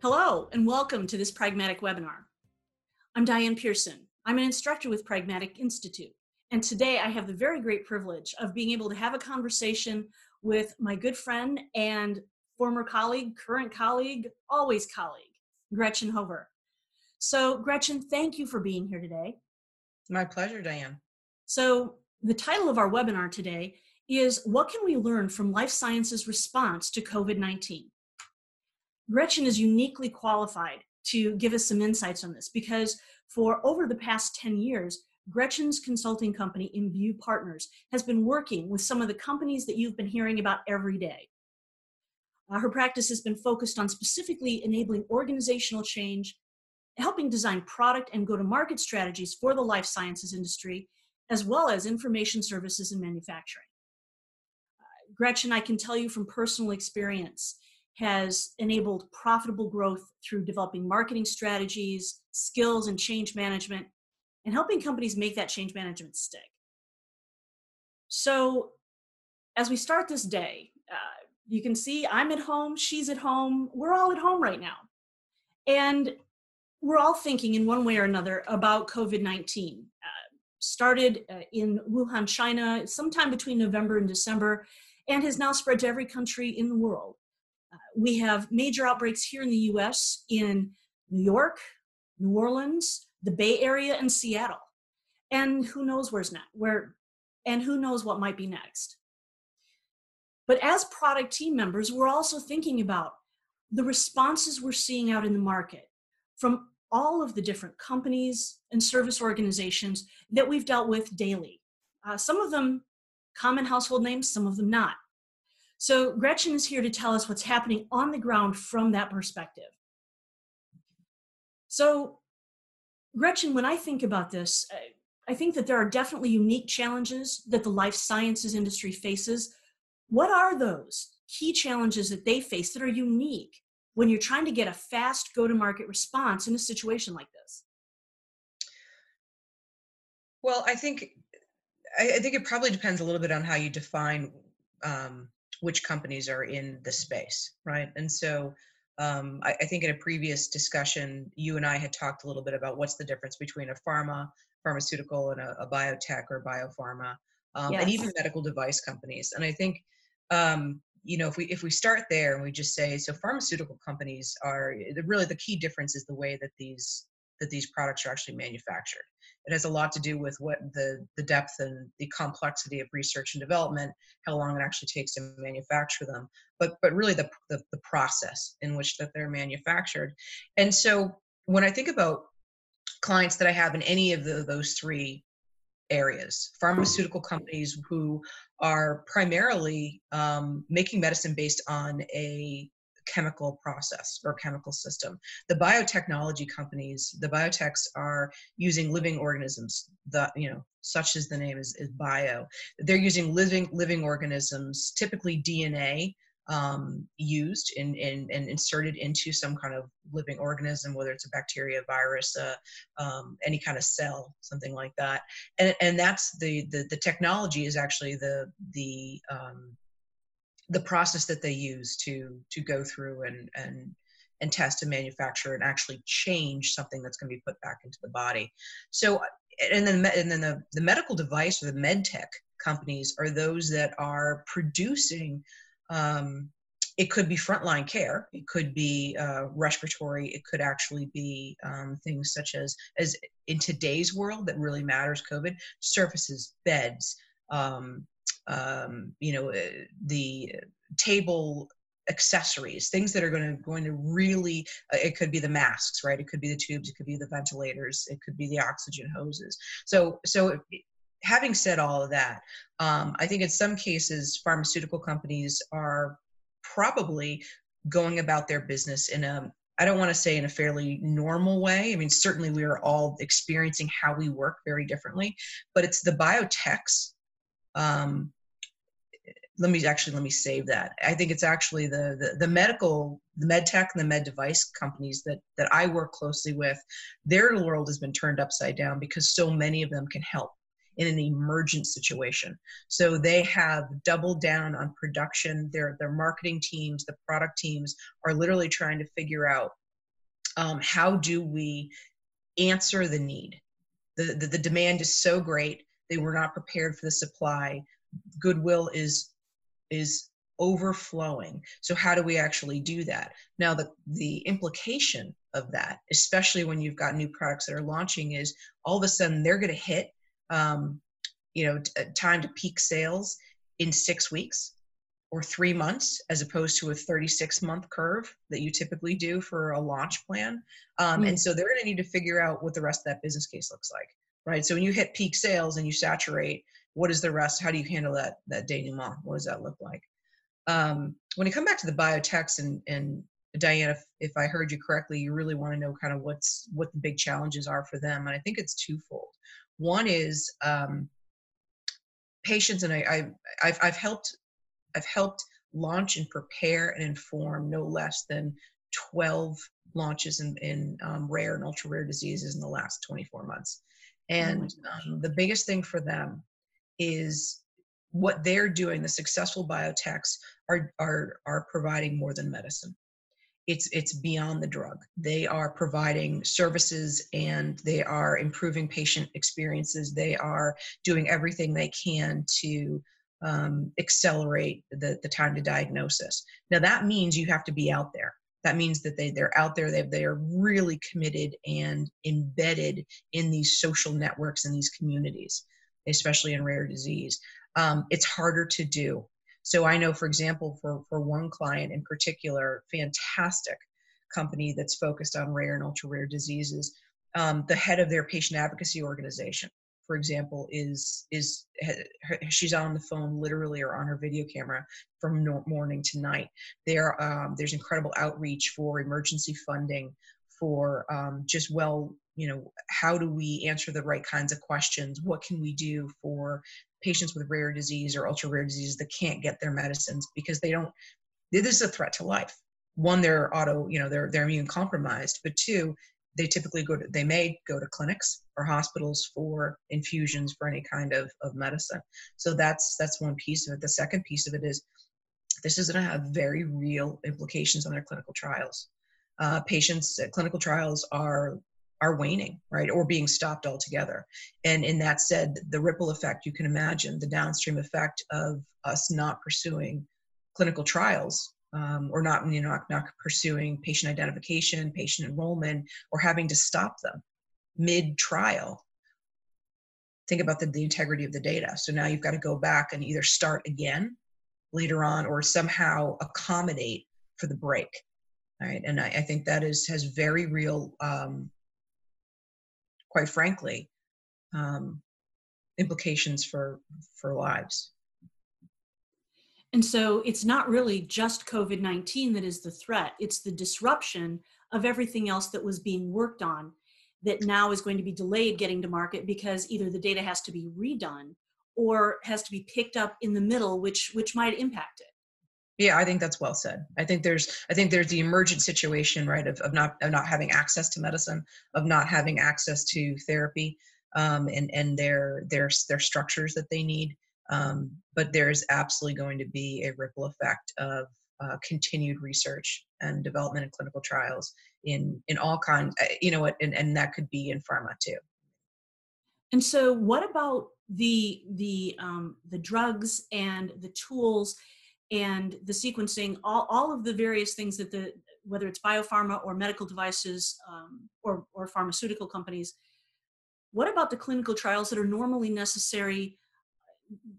Hello, and welcome to this Pragmatic webinar. I'm Diane Pearson. I'm an instructor with Pragmatic Institute, and today I have the very great privilege of being able to have a conversation with my good friend and former colleague, current colleague, always colleague, Gretchen Hover. So, Gretchen, thank you for being here today. My pleasure, Diane. So, the title of our webinar today is What Can We Learn from Life Sciences Response to COVID 19? Gretchen is uniquely qualified to give us some insights on this because for over the past 10 years, Gretchen's consulting company, Imbue Partners, has been working with some of the companies that you've been hearing about every day. Uh, her practice has been focused on specifically enabling organizational change, helping design product and go to market strategies for the life sciences industry, as well as information services and manufacturing. Uh, Gretchen, I can tell you from personal experience, has enabled profitable growth through developing marketing strategies, skills, and change management, and helping companies make that change management stick. So, as we start this day, uh, you can see I'm at home, she's at home, we're all at home right now. And we're all thinking in one way or another about COVID 19. Uh, started uh, in Wuhan, China, sometime between November and December, and has now spread to every country in the world we have major outbreaks here in the US in New York, New Orleans, the Bay Area, and Seattle. And who knows where's next, where, and who knows what might be next. But as product team members, we're also thinking about the responses we're seeing out in the market from all of the different companies and service organizations that we've dealt with daily. Uh, some of them common household names, some of them not. So Gretchen is here to tell us what's happening on the ground from that perspective. So Gretchen, when I think about this, I think that there are definitely unique challenges that the life sciences industry faces. What are those key challenges that they face that are unique when you're trying to get a fast go to market response in a situation like this? Well, I think I, think it probably depends a little bit on how you define um, which companies are in the space, right? And so um, I, I, think in a previous discussion, you and I had talked a little bit about what's the difference between a pharma, pharmaceutical, and a, a biotech or biopharma, um, yes. and even medical device companies. And I think, um, you know, if we if we start there and we just say, so pharmaceutical companies are really the key difference is the way that these that these products are actually manufactured. It has a lot to do with what the, the depth and the complexity of research and development, how long it actually takes to manufacture them, but but really the, the, the process in which that they're manufactured. And so when I think about clients that I have in any of the, those three areas pharmaceutical companies who are primarily um, making medicine based on a chemical process or chemical system. The biotechnology companies, the biotechs are using living organisms, the, you know, such as the name is, is bio. They're using living living organisms, typically DNA, um, used and in, in, in, inserted into some kind of living organism, whether it's a bacteria, virus, uh, um, any kind of cell, something like that. And, and that's the, the, the technology is actually the, the, um, the process that they use to to go through and and and test and manufacture and actually change something that's going to be put back into the body. So and then and then the, the medical device or the med tech companies are those that are producing um, it could be frontline care it could be uh, respiratory it could actually be um, things such as as in today's world that really matters covid surfaces beds um, um, you know eh, the table accessories things that are going to going to really uh, it could be the masks right it could be the tubes it could be the ventilators it could be the oxygen hoses so so having said all of that um, i think in some cases pharmaceutical companies are probably going about their business in a I don't want to say in a fairly normal way. I mean, certainly we are all experiencing how we work very differently, but it's the biotechs um, let me actually let me save that. I think it's actually the the, the medical, the med tech, and the med device companies that that I work closely with. Their world has been turned upside down because so many of them can help in an emergent situation. So they have doubled down on production. Their their marketing teams, the product teams are literally trying to figure out um, how do we answer the need the, the, the demand is so great they were not prepared for the supply. Goodwill is is overflowing. So how do we actually do that? Now the the implication of that especially when you've got new products that are launching is all of a sudden they're going to hit um, you know t- uh, time to peak sales in six weeks or three months as opposed to a 36 month curve that you typically do for a launch plan. Um, mm. and so they're going to need to figure out what the rest of that business case looks like right? So when you hit peak sales and you saturate what is the rest? How do you handle that that denouement? What does that look like? Um, when you come back to the biotechs and and diana if, if i heard you correctly you really want to know kind of what's what the big challenges are for them and i think it's twofold. One is um, patients and I, I I've, I've helped I've helped launch and prepare and inform no less than 12 launches in, in um, rare and ultra rare diseases in the last 24 months. Oh and oh um, the biggest thing for them is what they're doing. The successful biotechs are, are, are providing more than medicine. It's, it's beyond the drug. They are providing services and they are improving patient experiences. They are doing everything they can to um, accelerate the, the time to diagnosis. Now that means you have to be out there. That means that they, they're out there, they, they are really committed and embedded in these social networks and these communities, especially in rare disease. Um, it's harder to do. So I know, for example, for, for one client in particular, fantastic company that's focused on rare and ultra rare diseases, um, the head of their patient advocacy organization for example, is is she's on the phone literally or on her video camera from morning to night. There, um, there's incredible outreach for emergency funding, for um, just well, you know, how do we answer the right kinds of questions? What can we do for patients with rare disease or ultra rare disease that can't get their medicines because they don't? This is a threat to life. One, they're auto, you know, they're they're immune compromised, but two, they typically go to they may go to clinics or hospitals for infusions for any kind of, of medicine. So that's that's one piece of it. The second piece of it is this is going to have very real implications on their clinical trials. Uh, patients uh, clinical trials are are waning right or being stopped altogether. And in that said the ripple effect you can imagine the downstream effect of us not pursuing clinical trials um, or not, you know, not, pursuing patient identification, patient enrollment, or having to stop them mid trial. Think about the, the integrity of the data. So now you've got to go back and either start again later on or somehow accommodate for the break. Right. And I, I think that is has very real, um, quite frankly, um, implications for for lives. And so it's not really just COVID 19 that is the threat, it's the disruption of everything else that was being worked on that now is going to be delayed getting to market because either the data has to be redone or has to be picked up in the middle which which might impact it. Yeah i think that's well said. I think there's i think there's the emergent situation right of, of not of not having access to medicine of not having access to therapy um, and and their their their structures that they need um, but there's absolutely going to be a ripple effect of uh, continued research and development and clinical trials in in all kinds uh, you know what and, and that could be in pharma too. And so what about the the um, the drugs and the tools and the sequencing all, all of the various things that the whether it's biopharma or medical devices um, or, or pharmaceutical companies what about the clinical trials that are normally necessary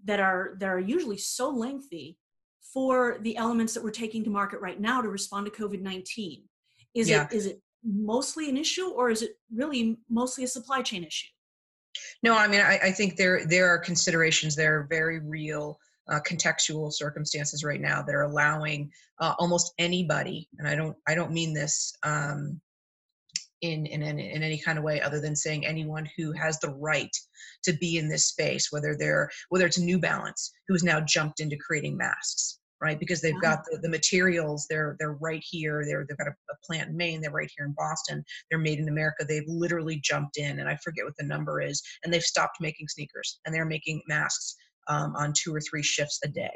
that are that are usually so lengthy for the elements that we're taking to market right now to respond to COVID-19? Is yeah. it is it mostly an issue or is it really mostly a supply chain issue? No, I mean I, I think there there are considerations there are very real uh, contextual circumstances right now that are allowing uh, almost anybody, and I don't I don't mean this um, in, in, in any kind of way other than saying anyone who has the right to be in this space, whether they're whether it's New Balance who's now jumped into creating masks, right? Because they've got the, the materials, they're they're right here, they're they've got a, a, plant in Maine, they're right here in Boston, they're made in America. They've literally jumped in, and I forget what the number is, and they've stopped making sneakers and they're making masks um, on two or three shifts a day.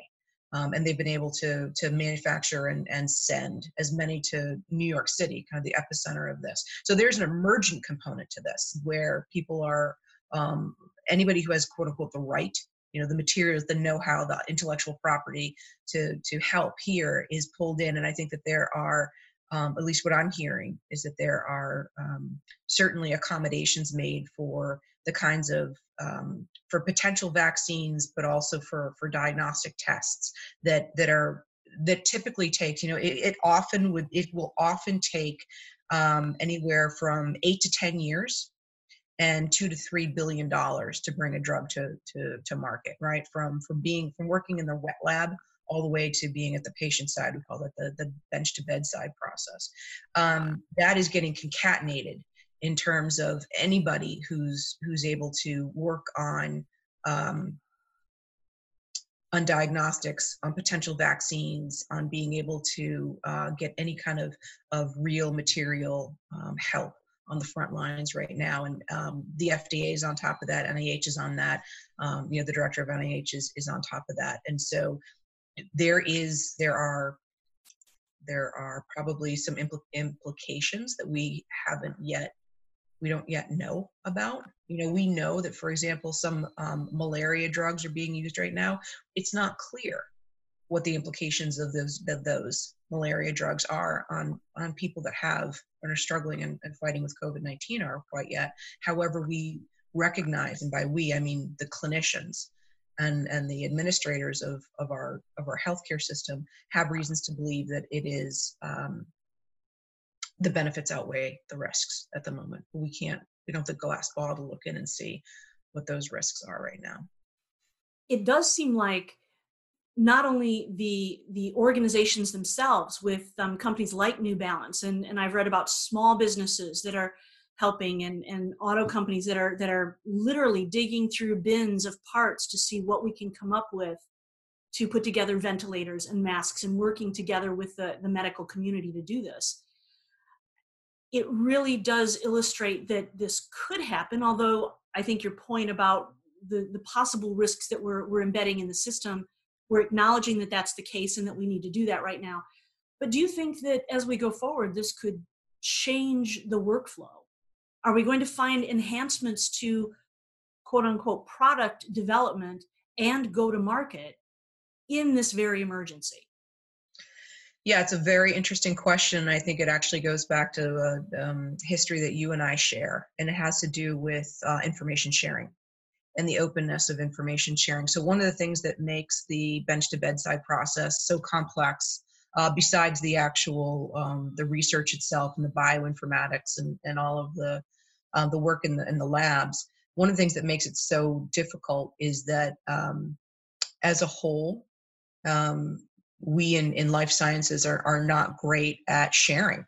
Um, and they've been able to to manufacture and, and send as many to New York City, kind of the epicenter of this. So there's an emergent component to this where people are um, anybody who has quote unquote the right, you know, the materials, the know-how, the intellectual property to to help here is pulled in, and I think that there are um, at least what I'm hearing is that there are um, certainly accommodations made for the kinds of um, for potential vaccines, but also for for diagnostic tests that that are that typically takes you know it, it often would it will often take um, anywhere from eight to ten years and two to three billion dollars to bring a drug to to to market right? From from being from working in the wet lab all the way to being at the patient side. We call that the, the bench to bedside process. Um, that is getting concatenated in terms of anybody who's who's able to work on um, on diagnostics, on potential vaccines, on being able to uh, get any kind of of real material um, help on the front lines right now. And um, the FDA is on top of that. NIH is on that. Um, you know, the director of NIH is, is on top of that. And so there is there are there are probably some impl- implications that we haven't yet we don't yet know about. You know we know that for example some um, malaria drugs are being used right now. It's not clear what the implications of those of those malaria drugs are on on people that have and are struggling and, and fighting with covid-19 are quite yet. However we recognize and by we i mean the clinicians and and the administrators of of our of our healthcare system have reasons to believe that it is um, the benefits outweigh the risks at the moment. We can't we don't have the glass ball to look in and see what those risks are right now. It does seem like not only the the organizations themselves with um, companies like New Balance and and I've read about small businesses that are helping and, and auto companies that are that are literally digging through bins of parts to see what we can come up with to put together ventilators and masks and working together with the, the medical community to do this. It really does illustrate that this could happen although i think your point about the, the possible risks that we're, we're embedding in the system we're acknowledging that that's the case and that we need to do that right now. But do you think that as we go forward this could change the workflow are we going to find enhancements to quote unquote product development and go to market in this very emergency? Yeah, it's a very interesting question. I think it actually goes back to a um, history that you and I share, and it has to do with uh, information sharing and the openness of information sharing. So, one of the things that makes the bench to bedside process so complex, uh, besides the actual um, the research itself and the bioinformatics and, and all of the uh, the work in the in the labs. One of the things that makes it so difficult is that um, as a whole, um, we in, in life sciences are, are not great at sharing.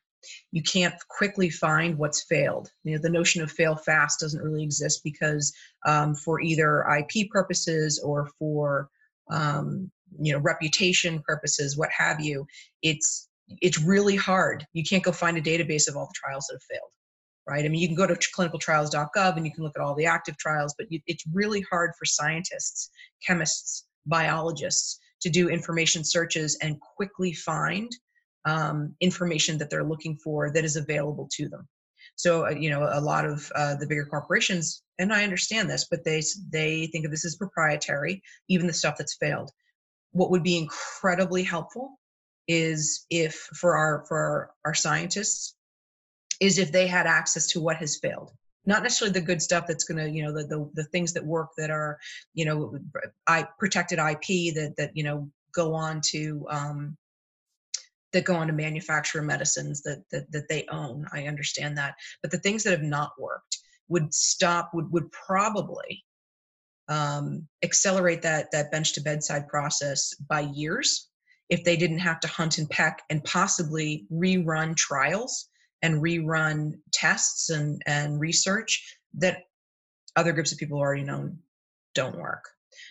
You can't quickly find what's failed. You know, the notion of fail fast doesn't really exist because um, for either IP purposes or for um, you know reputation purposes, what have you, it's it's really hard. You can't go find a database of all the trials that have failed right? I mean, you can go to clinicaltrials.gov and you can look at all the active trials, but you, it's really hard for scientists, chemists, biologists to do information searches and quickly find um, information that they're looking for that is available to them. So, uh, you know, a lot of uh, the bigger corporations, and I understand this, but they they think of this as proprietary, even the stuff that's failed. What would be incredibly helpful is if for our for our, our scientists is if they had access to what has failed. Not necessarily the good stuff that's going to you know the, the, the things that work that are you know i protected ip that that you know go on to um, that go on to manufacture medicines that, that that they own. I understand that. But the things that have not worked would stop would would probably um, accelerate that that bench to bedside process by years if they didn't have to hunt and peck and possibly rerun trials and rerun tests and, and research that other groups of people already know don't work.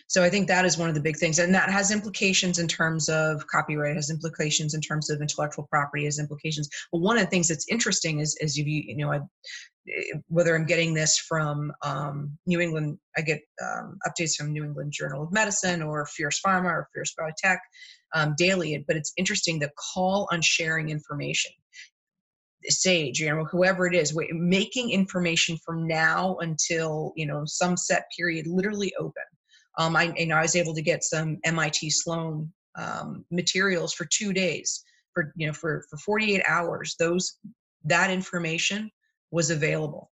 So I think that is one of the big things, and that has implications in terms of copyright, has implications in terms of intellectual property, has implications. But one of the things that's interesting is, is you you know, I, whether I'm getting this from um, New England, I get um, updates from New England Journal of Medicine or Fierce Pharma or Fierce Biotech um, daily. But it's interesting the call on sharing information. Sage, you know, whoever it is, making information from now until you know some set period literally open um, I, you know, I was able to get some MIT Sloan um, materials for two days for, you know, for, for 48 hours. Those, that information was available,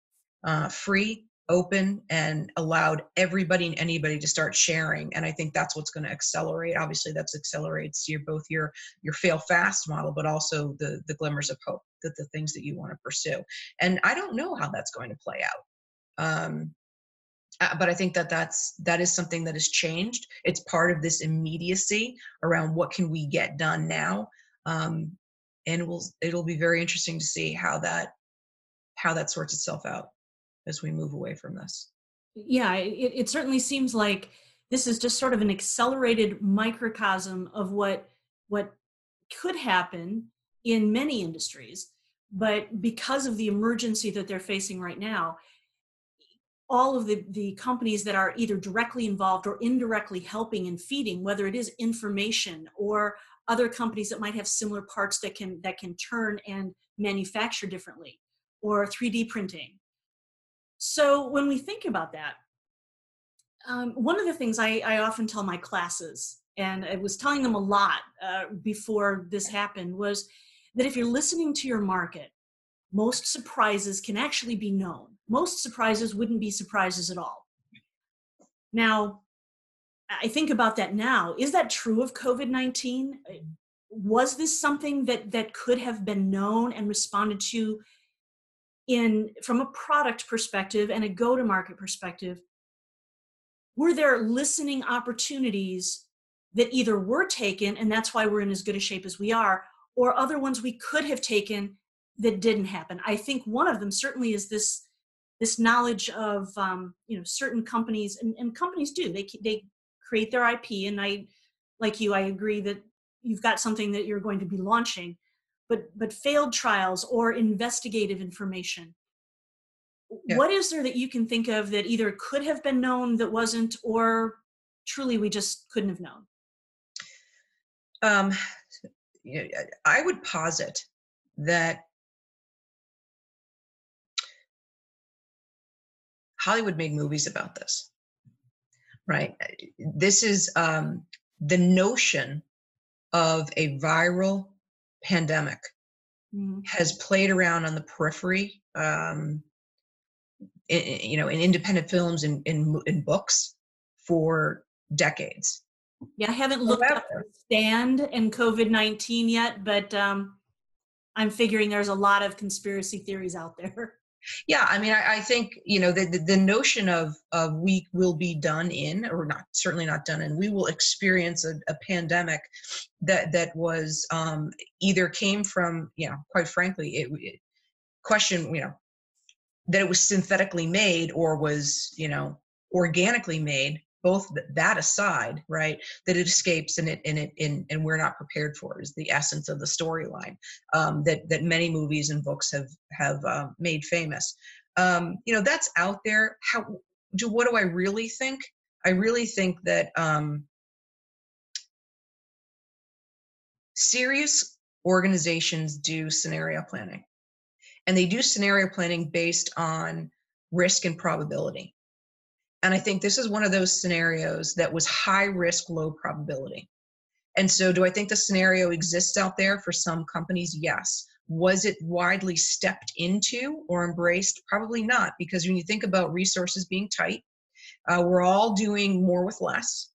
uh, free, open, and allowed everybody and anybody to start sharing. And I think that's what's going to accelerate. Obviously, that's accelerates your both your your fail fast model, but also the the glimmers of hope that the things that you want to pursue. And I don't know how that's going to play out. Um, uh, but I think that that's that is something that has changed. It's part of this immediacy around what can we get done now, um, and will it'll be very interesting to see how that how that sorts itself out as we move away from this. Yeah, it, it certainly seems like this is just sort of an accelerated microcosm of what what could happen in many industries, but because of the emergency that they're facing right now, all of the, the companies that are either directly involved or indirectly helping and feeding, whether it is information or other companies that might have similar parts that can that can turn and manufacture differently, or 3D printing. So when we think about that, um, one of the things I, I, often tell my classes, and I was telling them a lot uh, before this happened, was that if you're listening to your market, most surprises can actually be known most surprises wouldn't be surprises at all. Now, I think about that now. Is that true of COVID 19? Was this something that, that could have been known and responded to in from a product perspective and a go to market perspective? Were there listening opportunities that either were taken, and that's why we're in as good a shape as we are, or other ones we could have taken that didn't happen? I think one of them certainly is this this knowledge of um, you know certain companies and, and companies do they they create their ip and i like you i agree that you've got something that you're going to be launching but but failed trials or investigative information yeah. what is there that you can think of that either could have been known that wasn't or truly we just couldn't have known um, i would posit that Hollywood made movies about this, right? This is um, the notion of a viral pandemic mm-hmm. has played around on the periphery, um, in, you know, in independent films and in, in, books for decades. Yeah, I haven't looked However, up Stand and COVID nineteen yet, but um, I'm figuring there's a lot of conspiracy theories out there. Yeah, I mean, I, I think you know the, the, the notion of of we will be done in, or not certainly not done in. We will experience a, a pandemic that that was um, either came from you know, quite frankly, it, it question you know that it was synthetically made or was you know organically made both that aside right that it escapes and it and it and, and we're not prepared for is the essence of the storyline um, that that many movies and books have have uh, made famous. Um, you know that's out there. How do what do i really think? I really think that um, serious organizations do scenario planning. And they do scenario planning based on risk and probability and I think this is one of those scenarios that was high risk, low probability. And so, do I think the scenario exists out there for some companies? Yes. Was it widely stepped into or embraced? Probably not, because when you think about resources being tight, uh, we're all doing more with less.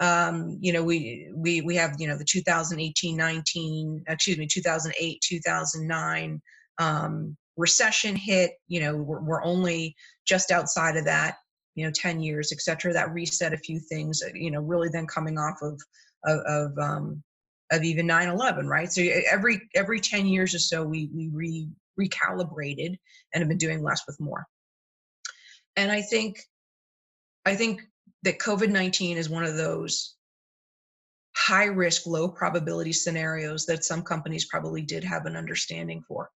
Um, you know, we we we have you know the 2018, 19, excuse me, 2008, 2009 um, recession hit. You know, we're, we're only just outside of that you know 10 years et cetera that reset a few things uh, you know really then coming off of of, of um of even 9-11 right so every every 10 years or so we we re, recalibrated and have been doing less with more and i think i think that COVID 19 is one of those high risk, low probability scenarios that some companies probably did have an understanding for.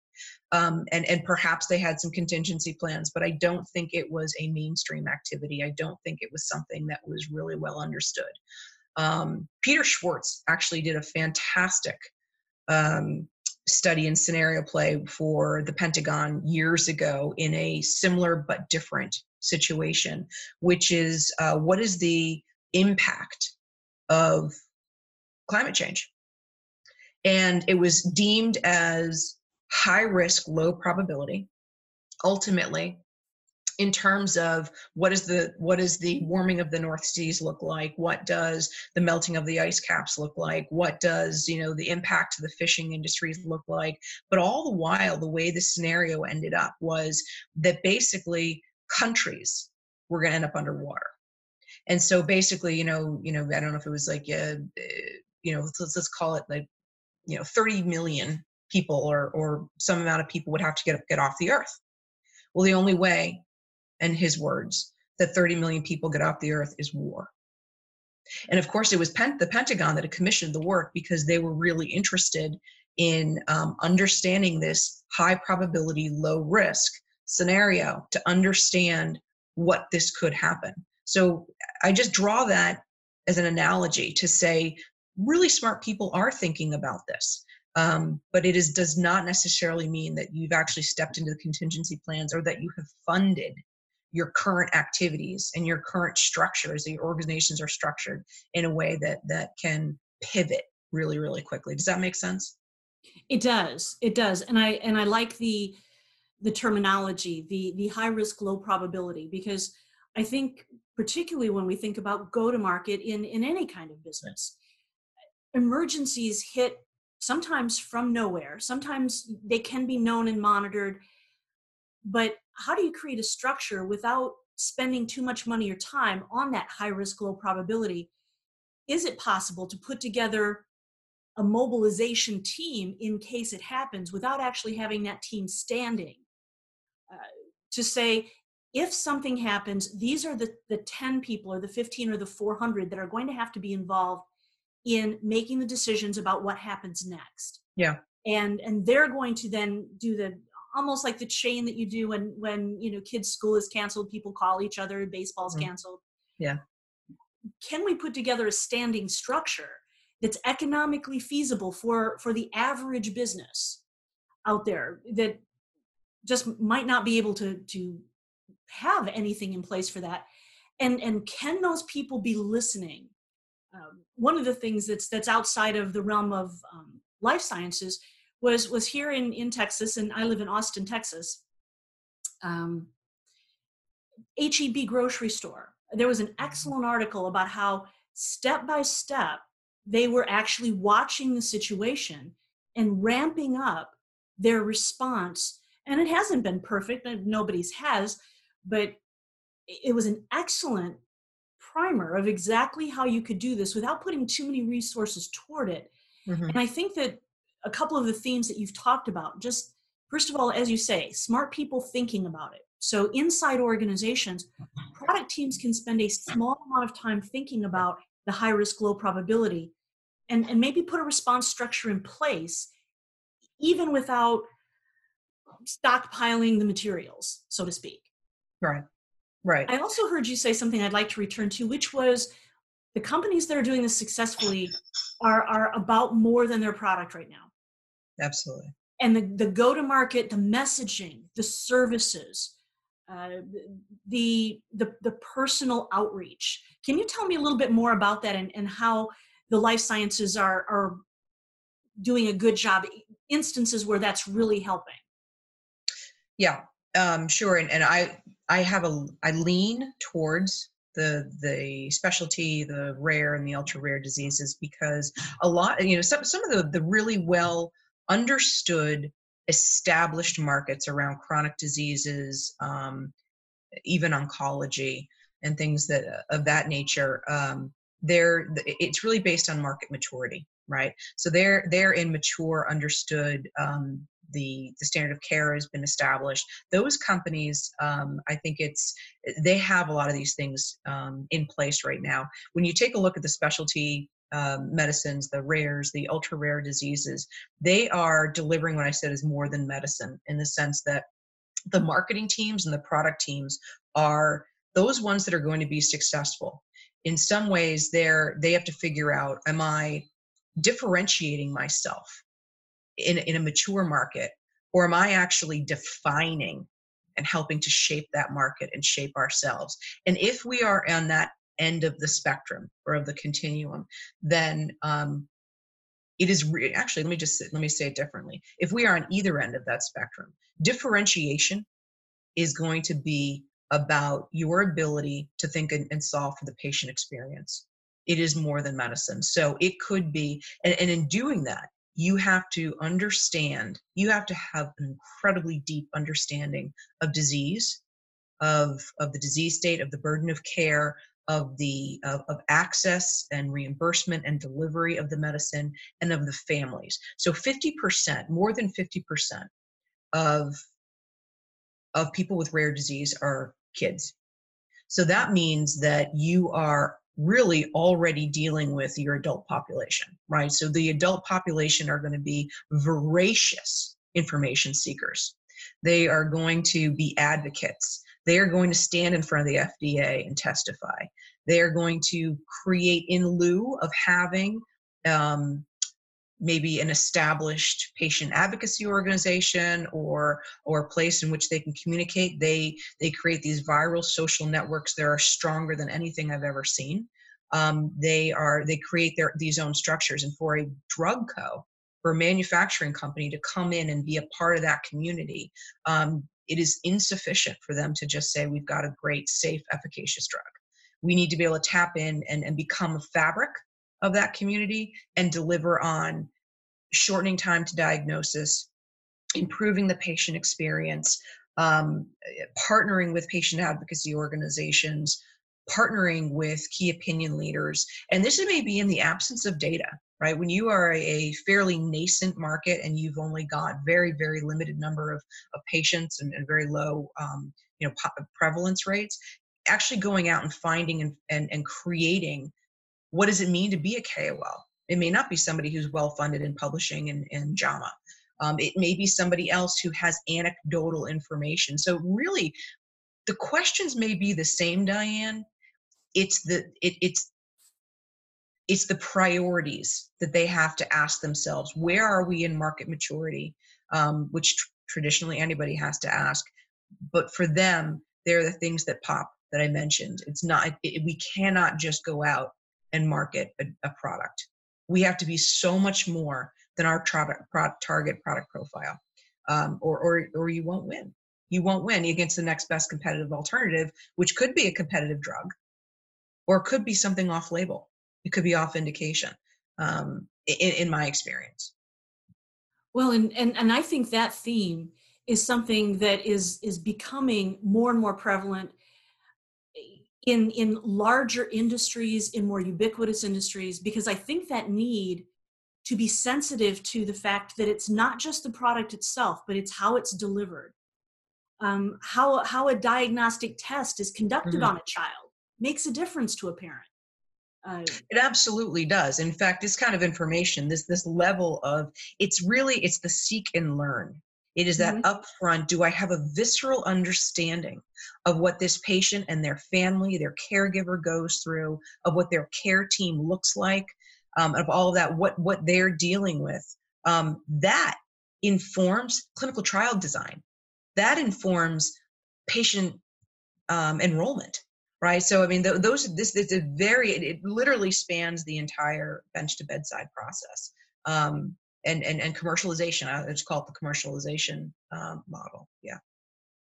Um, and, and perhaps they had some contingency plans, but I don't think it was a mainstream activity. I don't think it was something that was really well understood. Um, Peter Schwartz actually did a fantastic um, study and scenario play for the Pentagon years ago in a similar but different situation, which is uh, what is the impact of climate change? And it was deemed as high risk, low probability. Ultimately, in terms of what is the what is the warming of the north seas look like? What does the melting of the ice caps look like? What does you know the impact to the fishing industries look like? But all the while the way the scenario ended up was that basically countries were going to end up underwater. And so basically you know you know i don't know if it was like uh, you know let's, let's call it like you know 30 million people or or some amount of people would have to get get off the earth well the only way and his words that 30 million people get off the earth is war. And of course, it was Pent- the Pentagon that had commissioned the work because they were really interested in um, understanding this high probability, low risk scenario to understand what this could happen. So I just draw that as an analogy to say really smart people are thinking about this. Um, but it is does not necessarily mean that you've actually stepped into the contingency plans or that you have funded your current activities and your current structures the organizations are structured in a way that that can pivot really really quickly. Does that make sense? It does. It does. And i and i like the the terminology the the high risk low probability because i think particularly when we think about go to market in in any kind of business emergencies hit sometimes from nowhere sometimes they can be known and monitored but how do you create a structure without spending too much money or time on that high risk, low probability? Is it possible to put together a mobilization team in case it happens without actually having that team standing? Uh, to say, if something happens, these are the, the 10 people or the 15 or the 400 that are going to have to be involved in making the decisions about what happens next. Yeah. And and they're going to then do the almost like the chain that you do when when you know kids school is canceled people call each other baseball's mm-hmm. canceled yeah can we put together a standing structure that's economically feasible for for the average business out there that just might not be able to to have anything in place for that and and can those people be listening um, one of the things that's that's outside of the realm of um, life sciences was was here in in Texas, and I live in Austin, Texas. Um, HEB grocery store. There was an mm-hmm. excellent article about how step by step they were actually watching the situation and ramping up their response. And it hasn't been perfect, nobody's has, but it was an excellent primer of exactly how you could do this without putting too many resources toward it. Mm-hmm. And I think that a couple of the themes that you've talked about. Just first of all, as you say, smart people thinking about it. So inside organizations, product teams can spend a small amount of time thinking about the high risk, low probability, and, and maybe put a response structure in place, even without stockpiling the materials, so to speak. Right. Right. I also heard you say something I'd like to return to, which was the companies that are doing this successfully are, are about more than their product right now. Absolutely. And the, the go to market the messaging the services uh, the, the the personal outreach. Can you tell me a little bit more about that and, and how the life sciences are are doing a good job instances where that's really helping? Yeah um, sure and, and i i have a i lean towards the the specialty the rare and the ultra rare diseases because a lot you know some, some of the the really well understood established markets around chronic diseases, um, even oncology and things that of that nature. Um, they're it's really based on market maturity, right? So they're they're in mature, understood um, the the standard of care has been established. Those companies, um, I think it's they have a lot of these things um, in place right now. When you take a look at the specialty um, medicines, the rares, the ultra rare diseases, they are delivering what I said is more than medicine in the sense that the marketing teams and the product teams are those ones that are going to be successful. In some ways, they're they have to figure out: Am I differentiating myself in, in a mature market, or am I actually defining and helping to shape that market and shape ourselves? And if we are on that end of the spectrum or of the continuum, then um, it is re- actually let me just let me say it differently. If we are on either end of that spectrum, differentiation is going to be about your ability to think and, and solve for the patient experience. It is more than medicine. So it could be, and, and in doing that, you have to understand, you have to have an incredibly deep understanding of disease, of, of the disease state, of the burden of care, of the of, of, access and reimbursement and delivery of the medicine and of the families. So 50% more than 50% of of people with rare disease are kids. So that means that you are really already dealing with your adult population right? So the adult population are going to be voracious information seekers. They are going to be advocates. They are going to stand in front of the FDA and testify. They are going to create, in lieu of having um, maybe an established patient advocacy organization or or a place in which they can communicate. They they create these viral social networks that are stronger than anything i've ever seen. Um, they are they create their these own structures. And for a drug co for a manufacturing company to come in and be a part of that community um, it is insufficient for them to just say we've got a great safe efficacious drug. We need to be able to tap in and, and become a fabric of that community and deliver on shortening time to diagnosis improving the patient experience um, partnering with patient advocacy organizations partnering with key opinion leaders. And this may be in the absence of data right? When you are a fairly nascent market and you've only got very very limited number of, of patients and, and very low um, you know prevalence rates actually going out and finding and, and, and creating what does it mean to be a kol it may not be somebody who's well funded in publishing and in jama um, it may be somebody else who has anecdotal information. So really the questions may be the same diane. It's the it, it's it's the priorities that they have to ask themselves. Where are we in market maturity? Um, which tr- traditionally anybody has to ask. But for them they're the things that pop that i mentioned. It's not it, we cannot just go out and market a, a, product. We have to be so much more than our tra- pro- target product profile um, or, or or you won't win. You won't win against the next best competitive alternative which could be a competitive drug or could be something off label. It could be off indication um, in, in my experience. Well and, and and i think that theme is something that is is becoming more and more prevalent in in larger industries in more ubiquitous industries because i think that need to be sensitive to the fact that it's not just the product itself but it's how it's delivered. Um, how how a diagnostic test is conducted mm-hmm. on a child makes a difference to a parent. Uh, it absolutely does. In fact this kind of information this this level of it's really it's the seek and learn it is that mm-hmm. upfront do i have a visceral understanding of what this patient and their family their caregiver goes through of what their care team looks like um, of all of that what what they're dealing with um, that informs clinical trial design. That informs patient um, enrollment right? So i mean th- those this is a very it, it, literally spans the entire bench to bedside process. Um, and, and and commercialization i just call it the commercialization um, model yeah.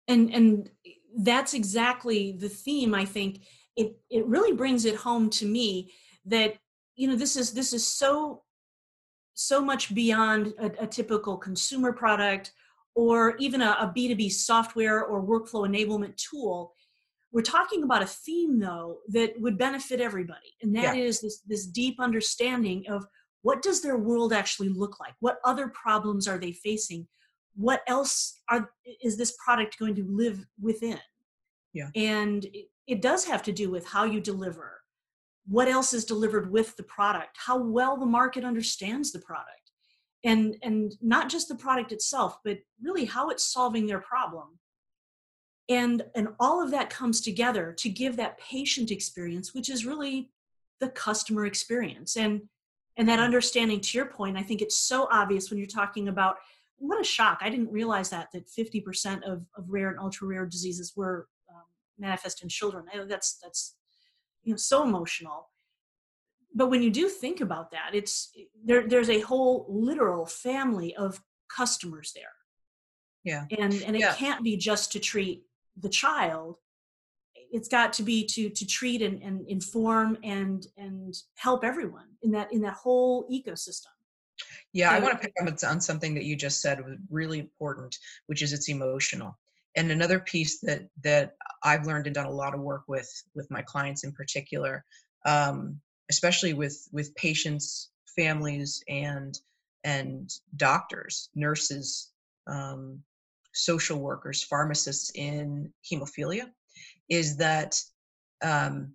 And and that's exactly the theme i think. It it really brings it home to me that you know this is this is so so much beyond a, a typical consumer product or even a a b2b software or workflow enablement tool. We're talking about a theme though that would benefit everybody and that yeah. is this this deep understanding of what does their world actually look like? What other problems are they facing? What else are is this product going to live within? Yeah. And it, does have to do with how you deliver. What else is delivered with the product? How well the market understands the product. And and not just the product itself but really how it's solving their problem. And and all of that comes together to give that patient experience which is really the customer experience. And and that understanding to your point i think it's so obvious when you're talking about what a shock. I didn't realize that that 50% of, of rare and ultra rare diseases were um, manifest in children. That's that's you know so emotional. But when you do think about that it's there there's a whole literal family of customers there. Yeah. And and it yeah. can't be just to treat the child it's got to be to to treat and, and inform and and help everyone in that in that whole ecosystem. Yeah so, i want to pick up on something that you just said was really important which is it's emotional. And another piece that that i've learned and done a lot of work with with my clients in particular um, especially with with patients families and and doctors nurses um, social workers pharmacists in hemophilia is that um,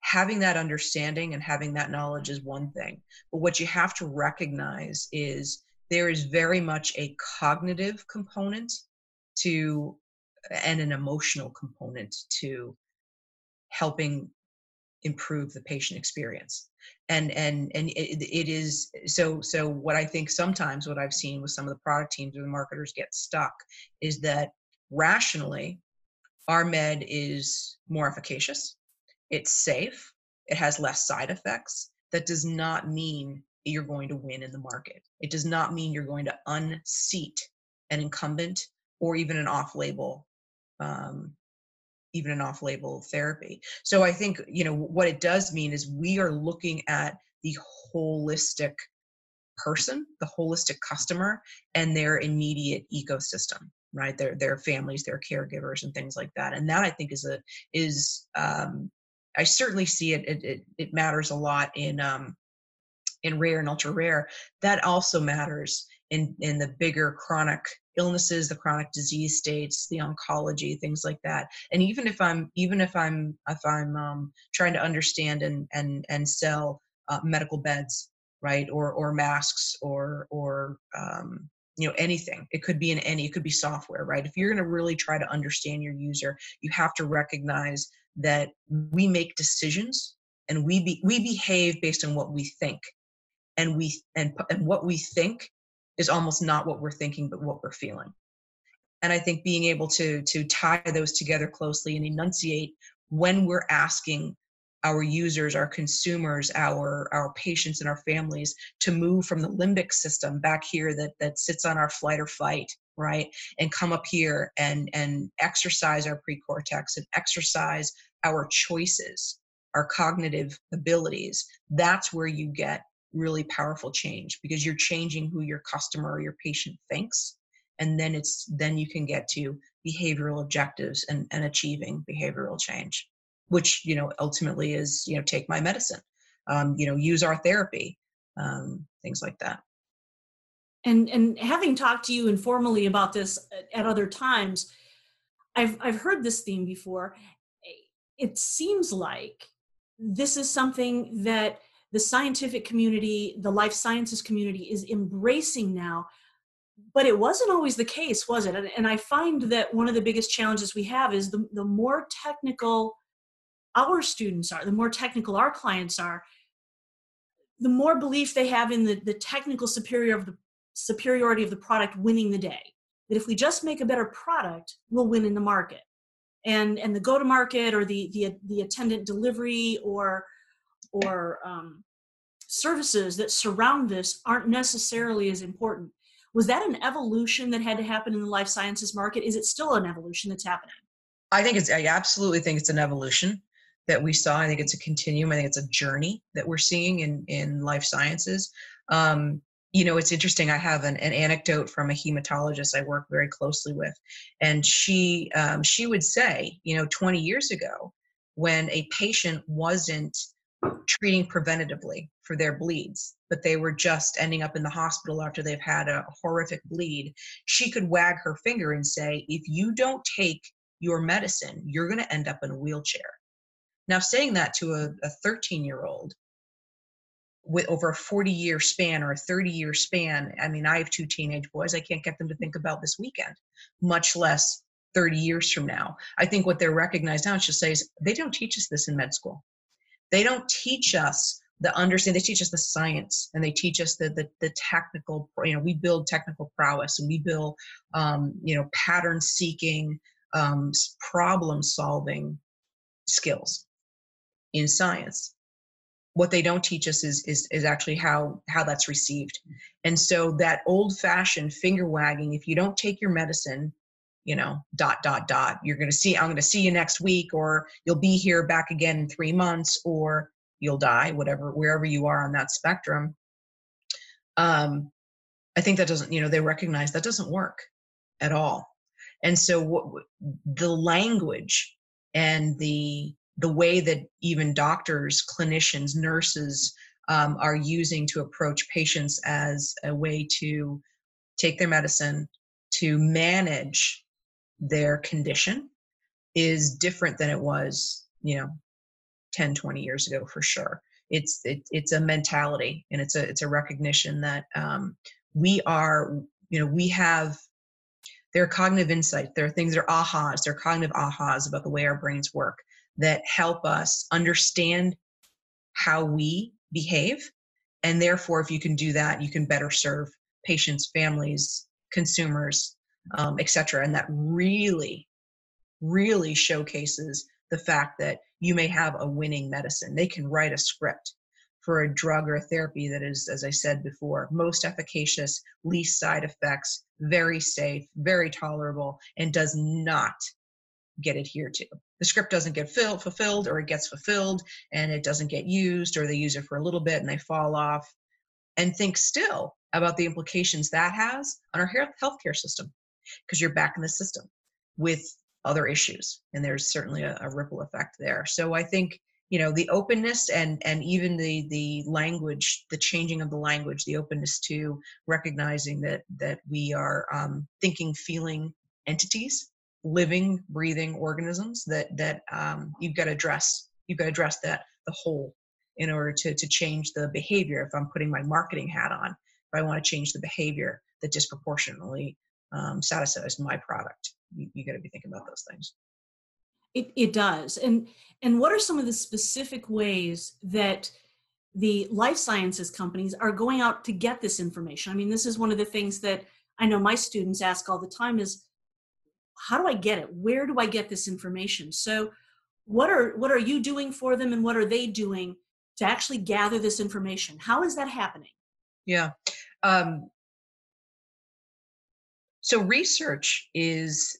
having that understanding and having that knowledge is one thing but what you have to recognize is there is very much a cognitive component to and an emotional component to helping improve the patient experience. And and and it, it is so so what i think sometimes what i've seen with some of the product teams or the marketers get stuck is that rationally our med is more efficacious. It's safe. It has less side effects. That does not mean you're going to win in the market. It does not mean you're going to unseat an incumbent or even an off-label um, even an off-label therapy. So I think you know what it does mean is we are looking at the holistic person, the holistic customer, and their immediate ecosystem, right? Their their families, their caregivers, and things like that. And that I think is a is um, I certainly see it. It, it, it matters a lot in um, in rare and ultra rare. That also matters in in the bigger chronic illnesses the chronic disease states the oncology things like that and even if i'm even if i'm if i'm um, trying to understand and and and sell uh, medical beds right or or masks or or um, you know anything. It could be in any it could be software right? If you're going to really try to understand your user you have to recognize that we make decisions and we be, we behave based on what we think. And we and and what we think is almost not what we're thinking but what we're feeling. And i think being able to to tie those together closely and enunciate when we're asking our users our consumers our our patients and our families to move from the limbic system back here that that sits on our flight or fight right and come up here and and exercise our precortex and exercise our choices our cognitive abilities. That's where you get really powerful change because you're changing who your customer or your patient thinks and then it's then you can get to behavioral objectives and, and achieving behavioral change which you know ultimately is you know take my medicine um, you know use our therapy um, things like that and and having talked to you informally about this at other times i've i've heard this theme before it seems like this is something that the scientific community, the life sciences community is embracing now. But it wasn't always the case, was it? And, and I find that one of the biggest challenges we have is the, the more technical our students are, the more technical our clients are, the more belief they have in the, the technical superior of the superiority of the product winning the day. That if we just make a better product, we'll win in the market. And and the go to market or the the the attendant delivery or or um, services that surround this aren't necessarily as important. Was that an evolution that had to happen in the life sciences market? Is it still an evolution that's happening? I think it's, I absolutely think it's an evolution that we saw. I think it's a continuum. I think it's a journey that we're seeing in, in life sciences. Um, you know, it's interesting. I have an, an, anecdote from a hematologist I work very closely with, and she um, she would say, you know, 20 years ago, when a patient wasn't treating preventatively for their bleeds, but they were just ending up in the hospital after they've had a horrific bleed, she could wag her finger and say, if you don't take your medicine, you're going to end up in a wheelchair. Now, saying that to a 13 year old with over a 40 year span or a 30 year span, I mean, I have two teenage boys. I can't get them to think about this weekend, much less 30 years from now. I think what they're recognized now, I should say, is they don't teach us this in med school. They don't teach us the understand they teach us the science and they teach us the the, the technical you know we build technical prowess and we build um, you know pattern seeking um, problem solving skills in science. What they don't teach us is, is is actually how how that's received. And so that old fashioned finger wagging if you don't take your medicine you know dot dot dot you're going to see i'm going to see you next week or you'll be here back again in 3 months or you'll die whatever wherever you are on that spectrum. Um i think that doesn't you know they recognize that doesn't work at all. And so what the language and the the way that even doctors clinicians nurses um, are using to approach patients as a way to take their medicine to manage their condition is different than it was you know 10 20 years ago for sure. It's it, it's a mentality and it's a it's a recognition that um, we are you know we have there are cognitive insights, there are things that are ahas there are cognitive ahas about the way our brains work that help us understand how we behave and therefore if you can do that you can better serve patients families consumers um, etc and that really really showcases the fact that you may have a winning medicine. They can write a script for a drug or a therapy that is, as I said before, most efficacious, least side effects, very safe, very tolerable, and does not get adhered to. The script doesn't get filled, fulfilled, or it gets fulfilled and it doesn't get used, or they use it for a little bit and they fall off. And think still about the implications that has on our healthcare system, because you're back in the system with other issues and there's certainly a, a, ripple effect there so i think you know the openness and and even the the language the changing of the language the openness to recognizing that that we are um, thinking feeling entities living breathing organisms that that um, you've got to address you've got to address that the whole in order to to change the behavior. If i'm putting my marketing hat on if i want to change the behavior that disproportionately um, satisfies my product you, you got to be thinking about those things. It, it does. And and what are some of the specific ways that the life sciences companies are going out to get this information? I mean this is one of the things that i know my students ask all the time is how do i get it? Where do i get this information? So what are what are you doing for them and what are they doing to actually gather this information? How is that happening? Yeah um, so research is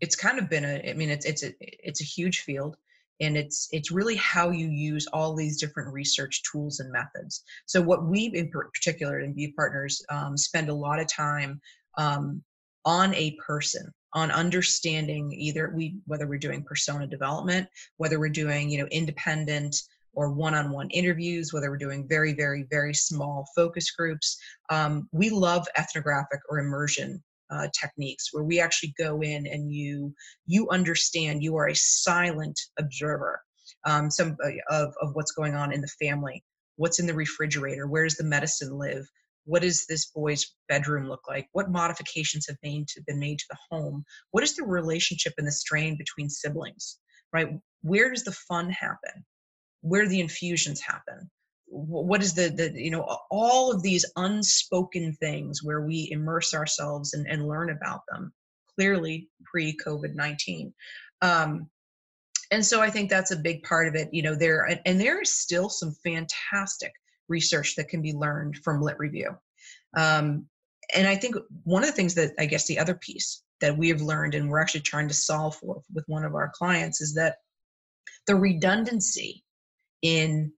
it's kind of been a i mean it's it's a it's a huge field and it's it's really how you use all these different research tools and methods. So what we in particular Imbue Partners um, spend a lot of time um, on a person on understanding either we whether we're doing persona development whether we're doing you know independent or one-on-one interviews whether we're doing very very very small focus groups um, we love ethnographic or immersion uh, techniques where we actually go in and you you understand you are a silent observer um, some uh, of, of what's going on in the family what's in the refrigerator where does the medicine live what does this boy's bedroom look like? What modifications have been, to, been made to the home? What is the relationship and the strain between siblings right? Where does the fun happen? Where the infusions happen? What is the the you know all of these unspoken things where we immerse ourselves and, and learn about them clearly pre covid-19 um, and so i think that's a big part of it you know there and, and there is still some fantastic research that can be learned from lit review. Um, and i think one of the things that i guess the other piece that we have learned and we're actually trying to solve for with one of our clients is that the redundancy in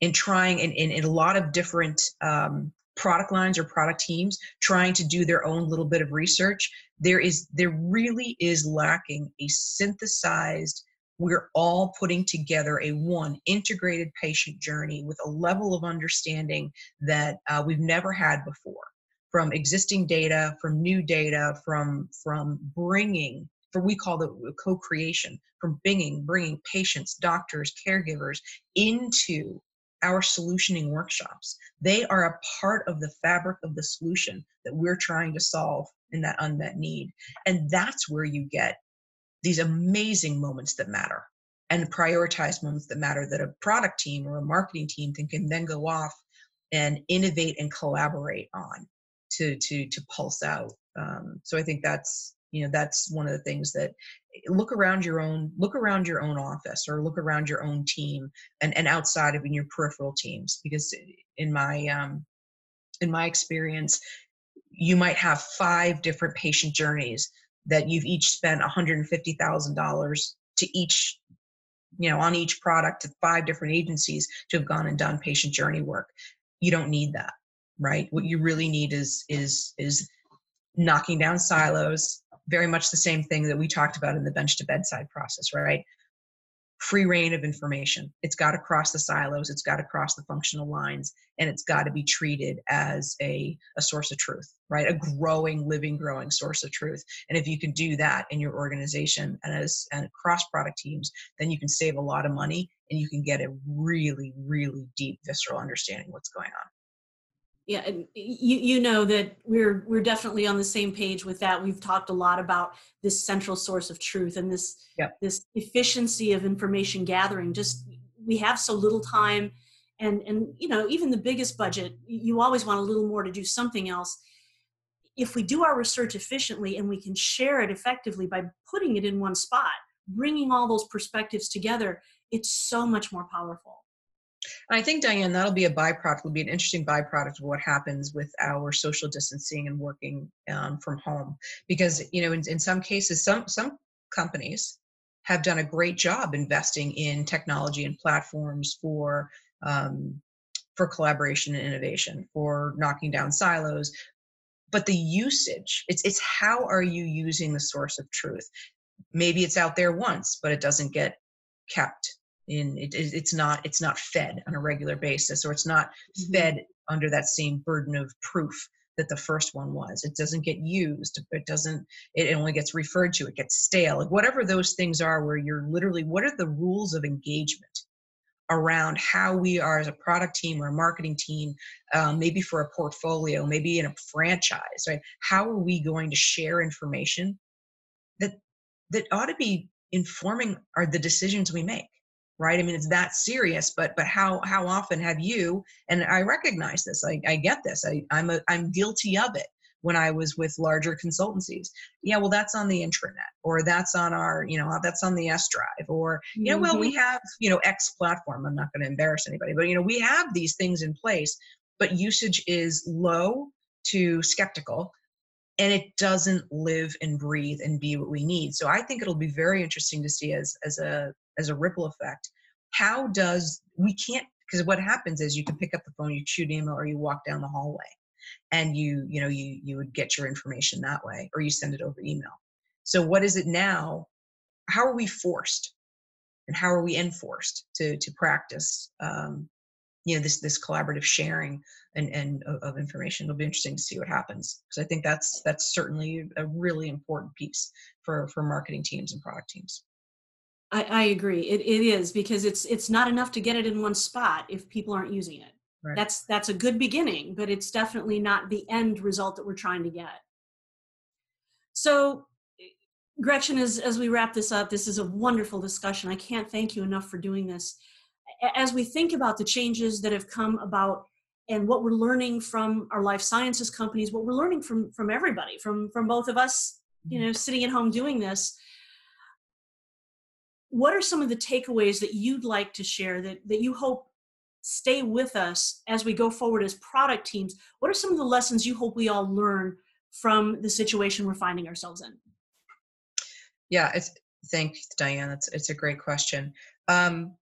in trying in, in, in a lot of different um, product lines or product teams trying to do their own little bit of research there is there really is lacking a synthesized we're all putting together a one integrated patient journey with a level of understanding that uh, we've never had before. From existing data from new data from from bringing for we call the co-creation from bringing bringing patients doctors caregivers into our solutioning workshops. They are a part of the fabric of the solution that we're trying to solve in that unmet need. And that's where you get these amazing moments that matter and prioritize moments that matter that a product team or a marketing team can, can then go off and innovate and collaborate on to to to pulse out. Um, so i think that's you know that's one of the things that look around your own look around your own office or look around your own team and and outside of in your peripheral teams because in my um in my experience you might have five different patient journeys that you've each spent $150,000 to each you know on each product to five different agencies to have gone and done patient journey work. You don't need that right? What you really need is is is knocking down silos very much the same thing that we talked about in the bench to bedside process right free reign of information. It's got to cross the silos, it's got to cross the functional lines, and it's got to be treated as a, a source of truth, right? A growing, living, growing source of truth. And if you can do that in your organization and as and cross product teams, then you can save a lot of money and you can get a really, really deep visceral understanding what's going on yeah and you you know that we're we're definitely on the same page with that. We've talked a lot about this central source of truth and this yep. this efficiency of information gathering. Just we have so little time and and you know even the biggest budget you always want a little more to do something else. If we do our research efficiently and we can share it effectively by putting it in one spot bringing all those perspectives together it's so much more powerful and I think, Diane, that'll be a byproduct, will be an interesting byproduct of what happens with our social distancing and working um, from home. Because, you know, in, in some cases, some, some companies have done a great job investing in technology and platforms for um, for collaboration and innovation, for knocking down silos. But the usage, it's it's how are you using the source of truth? Maybe it's out there once, but it doesn't get kept in it, it's not it's not fed on a regular basis or it's not mm-hmm. fed under that same burden of proof that the first one was. It doesn't get used it doesn't it only gets referred to it gets stale. Like whatever those things are where you're literally what are the rules of engagement around how we are as a product team or a marketing team um, maybe for a portfolio maybe in a franchise right? How are we going to share information that that ought to be informing are the decisions we make right i mean it's that serious but but how how often have you and i recognize this i, I get this I, i'm a, i'm guilty of it when i was with larger consultancies yeah well that's on the intranet or that's on our you know that's on the s drive or you know mm-hmm. well we mm-hmm. have you know x platform i'm not going to embarrass anybody but you know we have these things in place but usage is low to skeptical and it doesn't live and breathe and be what we need so i think it'll be very interesting to see as as a as a ripple effect how does we can't because what happens is you can pick up the phone you shoot email or you walk down the hallway and you you know you you would get your information that way or you send it over email. So what is it now? How are we forced and how are we enforced to to practice um, you know this this collaborative sharing and and of, of information? It'll be interesting to see what happens because i think that's that's certainly a really important piece for for marketing teams and product teams I, I agree. It, it is because it's it's not enough to get it in one spot if people aren't using it. Right. That's that's a good beginning, but it's definitely not the end result that we're trying to get. So Gretchen, as, as we wrap this up, this is a wonderful discussion. I can't thank you enough for doing this. As we think about the changes that have come about and what we're learning from our life sciences companies, what we're learning from from everybody, from from both of us, you mm-hmm. know, sitting at home doing this, what are some of the takeaways that you'd like to share that, that you hope stay with us as we go forward as product teams? What are some of the lessons you hope we all learn from the situation we're finding ourselves in? Yeah, it's thanks, Diane. It's it's a great question. Um,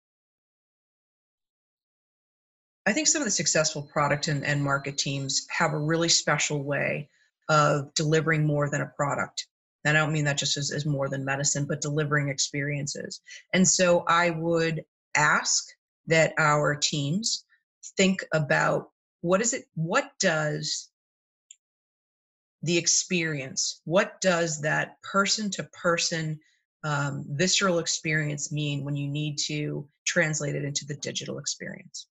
I think some of the successful product and, and market teams have a really special way of delivering more than a product And I don't mean that just as, as more than medicine, but delivering experiences. And so I would ask that our teams think about what is it, what does the experience, what does that person to person um, visceral experience mean when you need to translate it into the digital experience?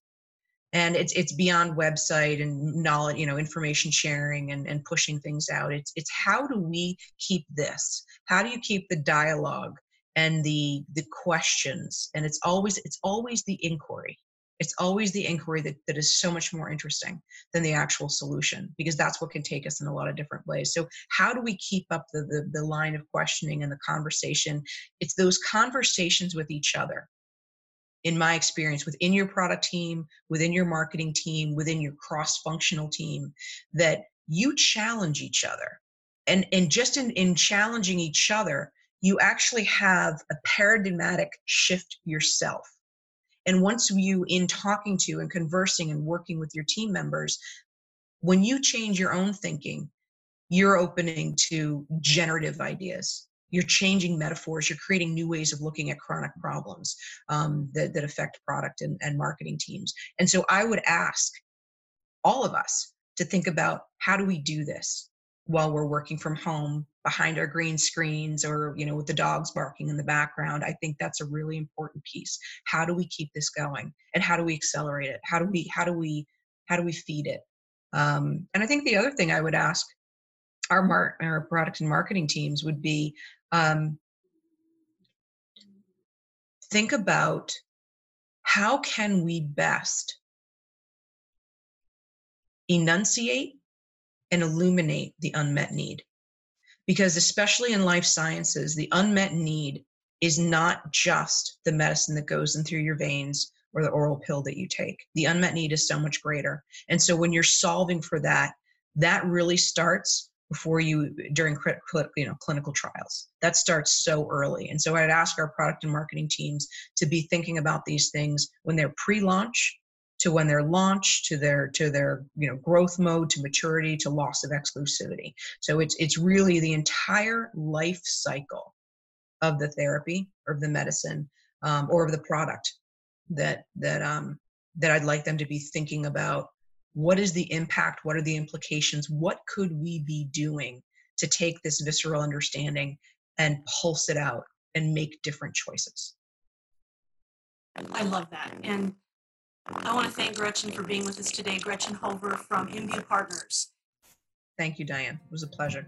And it's it's beyond website and knowledge you know information sharing and, and pushing things out. It's it's how do we keep this? How do you keep the dialogue and the the questions? And it's always it's always the inquiry. It's always the inquiry that, that is so much more interesting than the actual solution because that's what can take us in a lot of different ways. So how do we keep up the, the, the line of questioning and the conversation? It's those conversations with each other in my experience within your product team within your marketing team within your cross functional team that you challenge each other. And and just in in challenging each other you actually have a paradigmatic shift yourself. And once you in talking to and conversing and working with your team members when you change your own thinking you're opening to generative ideas you're changing metaphors you're creating new ways of looking at chronic problems um, that, that affect product and, and marketing teams. And so i would ask all of us to think about how do we do this while we're working from home behind our green screens or you know with the dogs barking in the background. I think that's a really important piece. How do we keep this going? And how do we accelerate it? How do we how do we how do we feed it? Um, and i think the other thing i would ask our mar- our product and marketing teams would be um, think about how can we best enunciate and illuminate the unmet need? Because especially in life sciences the unmet need is not just the medicine that goes in through your veins or the oral pill that you take. The unmet need is so much greater. And so when you're solving for that that really starts before you during you know clinical trials. That starts so early. And so i'd ask our product and marketing teams to be thinking about these things when they're pre-launch to when they're launched to their to their you know growth mode to maturity to loss of exclusivity. So it's it's really the entire life cycle of the therapy or of the medicine um, or of the product that that um that i'd like them to be thinking about what is the impact? What are the implications? What could we be doing to take this visceral understanding and pulse it out and make different choices? I love that. And i want to thank gretchen for being with us today. Gretchen hover from imbue partners. Thank you diane. It was a pleasure